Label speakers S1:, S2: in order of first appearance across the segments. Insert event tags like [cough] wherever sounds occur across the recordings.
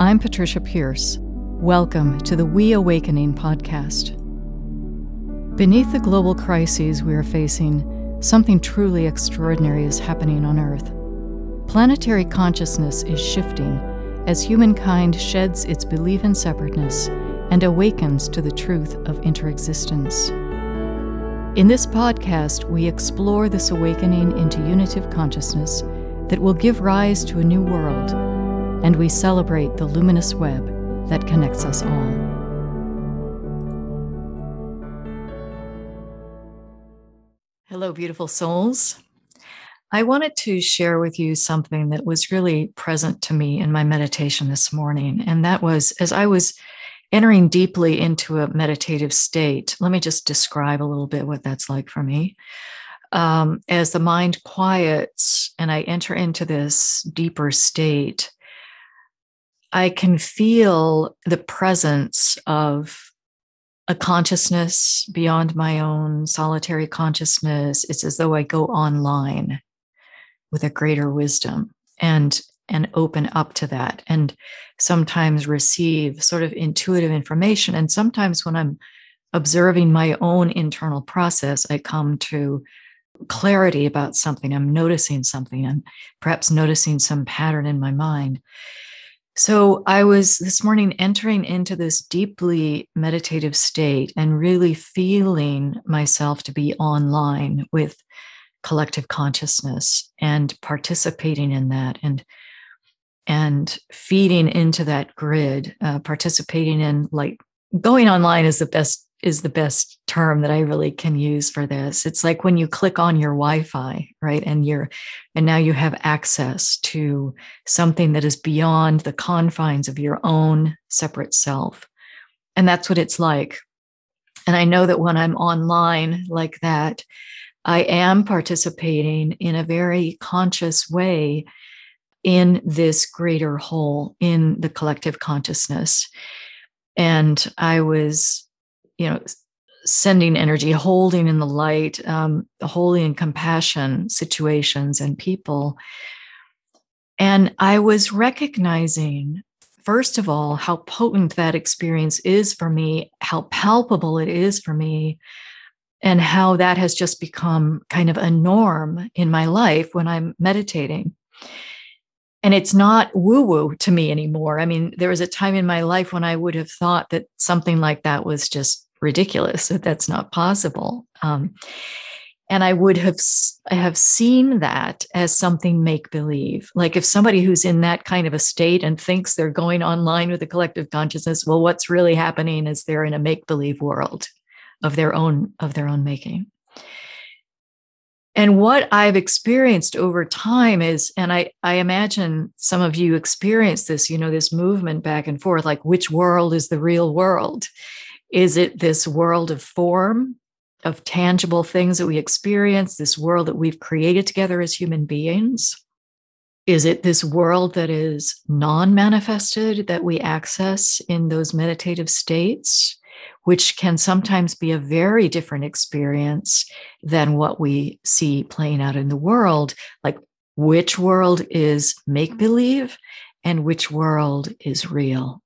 S1: I'm Patricia Pearce. Welcome to the WeAwakening podcast. Beneath the global crises we are facing, something truly extraordinary is happening on Earth. Planetary consciousness is shifting as humankind sheds its belief in separateness and awakens to the truth of interexistence. In this podcast, we explore this awakening into unitive consciousness that will give rise to a new world, and we celebrate the luminous web that connects us all. Hello, beautiful souls. I wanted to share with you something that was really present to me in my meditation this morning. And that was as I was entering deeply into a meditative state. Let me just describe a little bit what that's like for me um, as the mind quiets and I enter into this deeper state, I can feel the presence of a consciousness beyond my own solitary consciousness. It's as though I go online with a greater wisdom and and open up to that and sometimes receive sort of intuitive information and sometimes when i'm observing my own internal process i come to clarity about something. I'm noticing something. I'm perhaps noticing some pattern in my mind. So I was this morning entering into this deeply meditative state and really feeling myself to be online with collective consciousness and participating in that and and feeding into that grid uh, participating in like going online is the best is the best term that I really can use for this. It's like when you click on your Wi-Fi, right? And you're and now you have access to something that is beyond the confines of your own separate self. And that's what it's like. And I know that when I'm online like that, I am participating in a very conscious way in this greater whole, in the collective consciousness. And I was you know sending energy holding in the light um, holding in compassion situations and people and i was recognizing first of all how potent that experience is for me how palpable it is for me and how that has just become kind of a norm in my life when i'm meditating and it's not woo woo to me anymore. I mean, there was a time in my life when I would have thought that something like that was just ridiculous that that's not possible. Um, and I would have have seen that as something make believe. Like if somebody who's in that kind of a state and thinks they're going online with a collective consciousness, well, what's really happening is they're in a make believe world of their own of their own making. And what I've experienced over time is, and I, I imagine some of you experience this, you know, this movement back and forth, like which world is the real world? Is it this world of form, of tangible things that we experience, this world that we've created together as human beings? Is it this world that is non manifested that we access in those meditative states, which can sometimes be a very different experience than what we see playing out in the world? Like, which world is make believe and which world is real?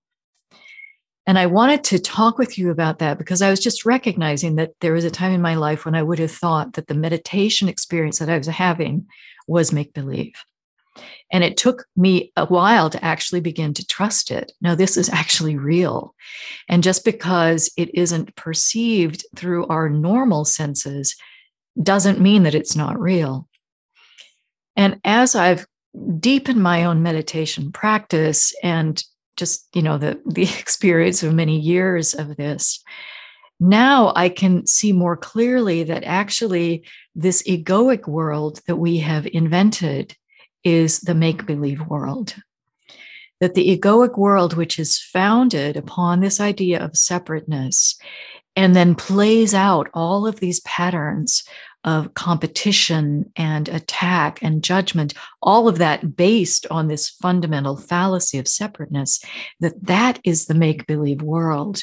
S1: And I wanted to talk with you about that because I was just recognizing that there was a time in my life when I would have thought that the meditation experience that I was having was make believe. And it took me a while to actually begin to trust it. No, this is actually real. And just because it isn't perceived through our normal senses doesn't mean that it's not real. And as I've deepened my own meditation practice and just you know the the [laughs] experience of many years of this. Now i can see more clearly that actually this egoic world that we have invented is the make believe world. That the egoic world which is founded upon this idea of separateness and then plays out all of these patterns of competition and attack and judgment, all of that based on this fundamental fallacy of separateness, that that is the make believe world.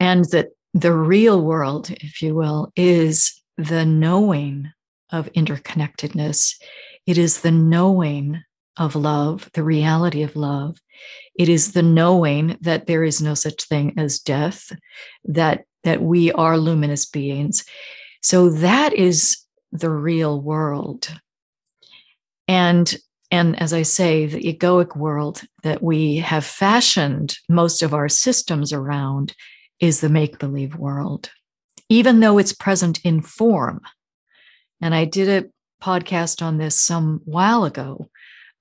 S1: And that the real world, if you will, is the knowing of interconnectedness. It is the knowing of love, the reality of love. It is the knowing that there is no such thing as death, that, that we are luminous beings. So that is the real world. And and as I say, the egoic world that we have fashioned most of our systems around is the make believe world, even though it's present in form. And I did a podcast on this some while ago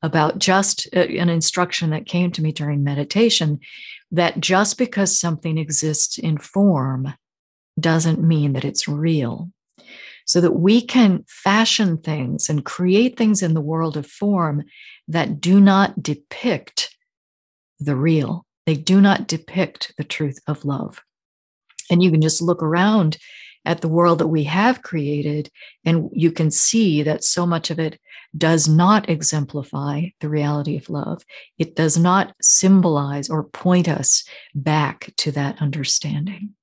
S1: about just uh, an instruction that came to me during meditation that just because something exists in form doesn't mean that it's real so that we can fashion things and create things in the world of form that do not depict the real. They do not depict the truth of love. And you can just look around at the world that we have created, and you can see that so much of it does not exemplify the reality of love. It does not symbolize or point us back to that understanding.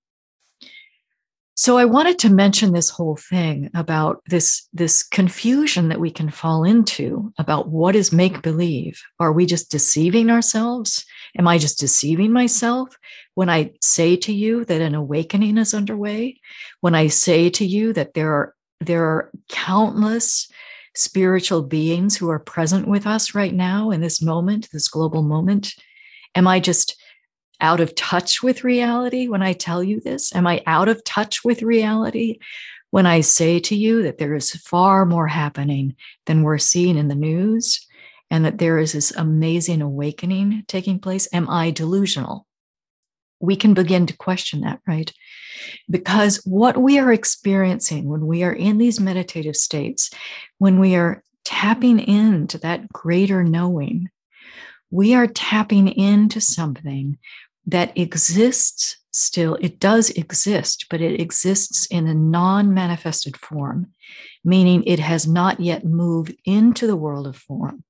S1: So I wanted to mention this whole thing about this, this confusion that we can fall into about what is make believe. Are we just deceiving ourselves? Am I just deceiving myself when I say to you that an awakening is underway? When I say to you that there are, there are countless spiritual beings who are present with us right now in this moment, this global moment? Am I just out of touch with reality when I tell you this? Am I out of touch with reality when I say to you that there is far more happening than we're seeing in the news and that there is this amazing awakening taking place? Am I delusional? We can begin to question that, right? Because what we are experiencing when we are in these meditative states, when we are tapping into that greater knowing, we are tapping into something that exists still. It does exist, but it exists in a non manifested form, meaning it has not yet moved into the world of form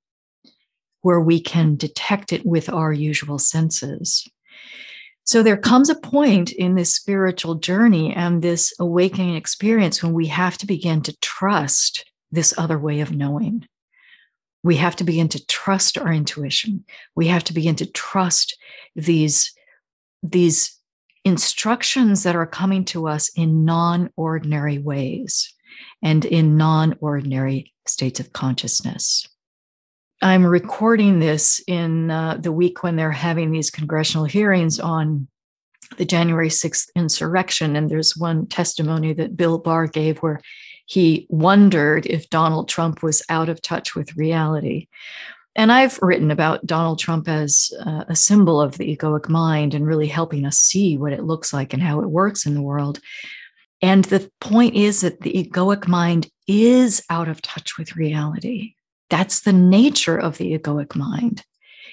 S1: where we can detect it with our usual senses. So there comes a point in this spiritual journey and this awakening experience when we have to begin to trust this other way of knowing. We have to begin to trust our intuition. We have to begin to trust these these instructions that are coming to us in non ordinary ways and in non ordinary states of consciousness. I'm recording this in uh, the week when they're having these congressional hearings on the January 6th insurrection. And there's one testimony that Bill Barr gave where he wondered if Donald Trump was out of touch with reality. And I've written about Donald Trump as uh, a symbol of the egoic mind and really helping us see what it looks like and how it works in the world. And the point is that the egoic mind is out of touch with reality. That's the nature of the egoic mind.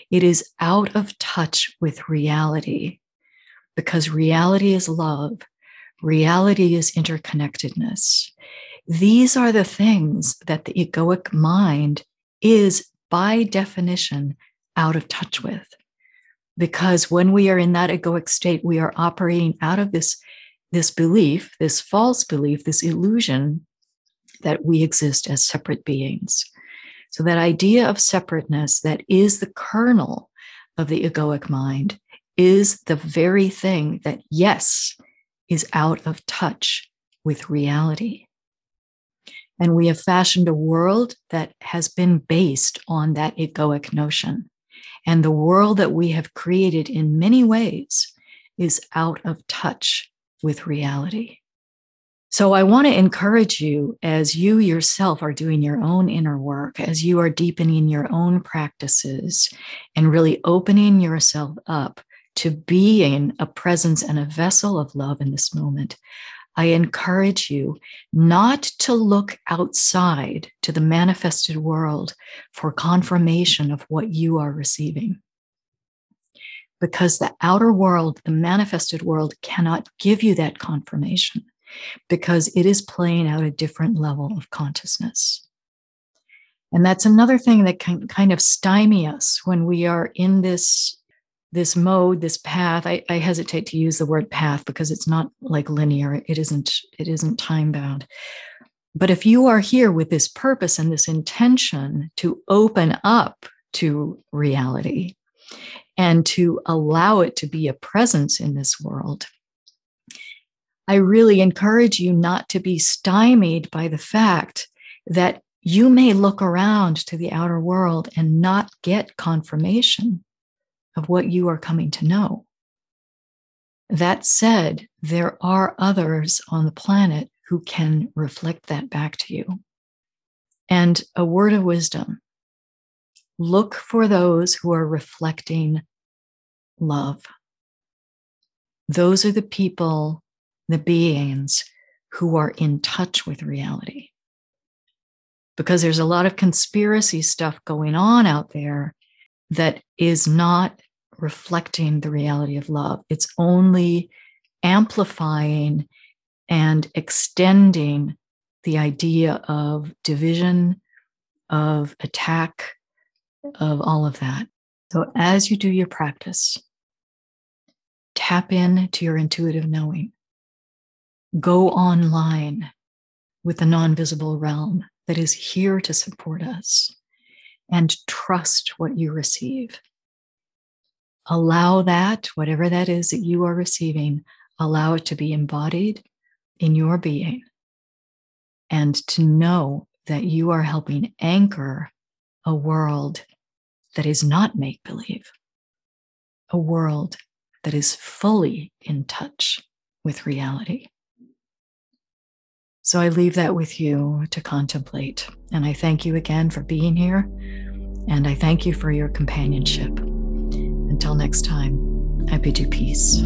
S1: It is out of touch with reality because reality is love, reality is interconnectedness. These are the things that the egoic mind is by definition out of touch with. Because when we are in that egoic state, we are operating out of this, this belief, this false belief, this illusion that we exist as separate beings. So, that idea of separateness that is the kernel of the egoic mind is the very thing that, yes, is out of touch with reality. And we have fashioned a world that has been based on that egoic notion. And the world that we have created in many ways is out of touch with reality. So I want to encourage you as you yourself are doing your own inner work, as you are deepening your own practices and really opening yourself up to being a presence and a vessel of love in this moment. I encourage you not to look outside to the manifested world for confirmation of what you are receiving. Because the outer world, the manifested world, cannot give you that confirmation because it is playing out a different level of consciousness. And that's another thing that can kind of stymie us when we are in this this mode this path I, I, hesitate to use the word path because it's not like linear it isn't it isn't time bound but if you are here with this purpose and this intention to open up to reality and to allow it to be a presence in this world. I really encourage you not to be stymied by the fact that you may look around to the outer world and not get confirmation of what you are coming to know. That said, there are others on the planet who can reflect that back to you. And a word of wisdom look for those who are reflecting love. Those are the people, the beings who are in touch with reality. Because there's a lot of conspiracy stuff going on out there that is not reflecting the reality of love. It's only amplifying and extending the idea of division, of attack, of all of that. So, as you do your practice, tap in to your intuitive knowing. Go online with the non visible realm that is here to support us and trust what you receive. Allow that, whatever that is that you are receiving, allow it to be embodied in your being and to know that you are helping anchor a world that is not make believe, a world that is fully in touch with reality. So I leave that with you to contemplate. And I thank you again for being here. And I thank you for your companionship. Until next time, I bid you peace.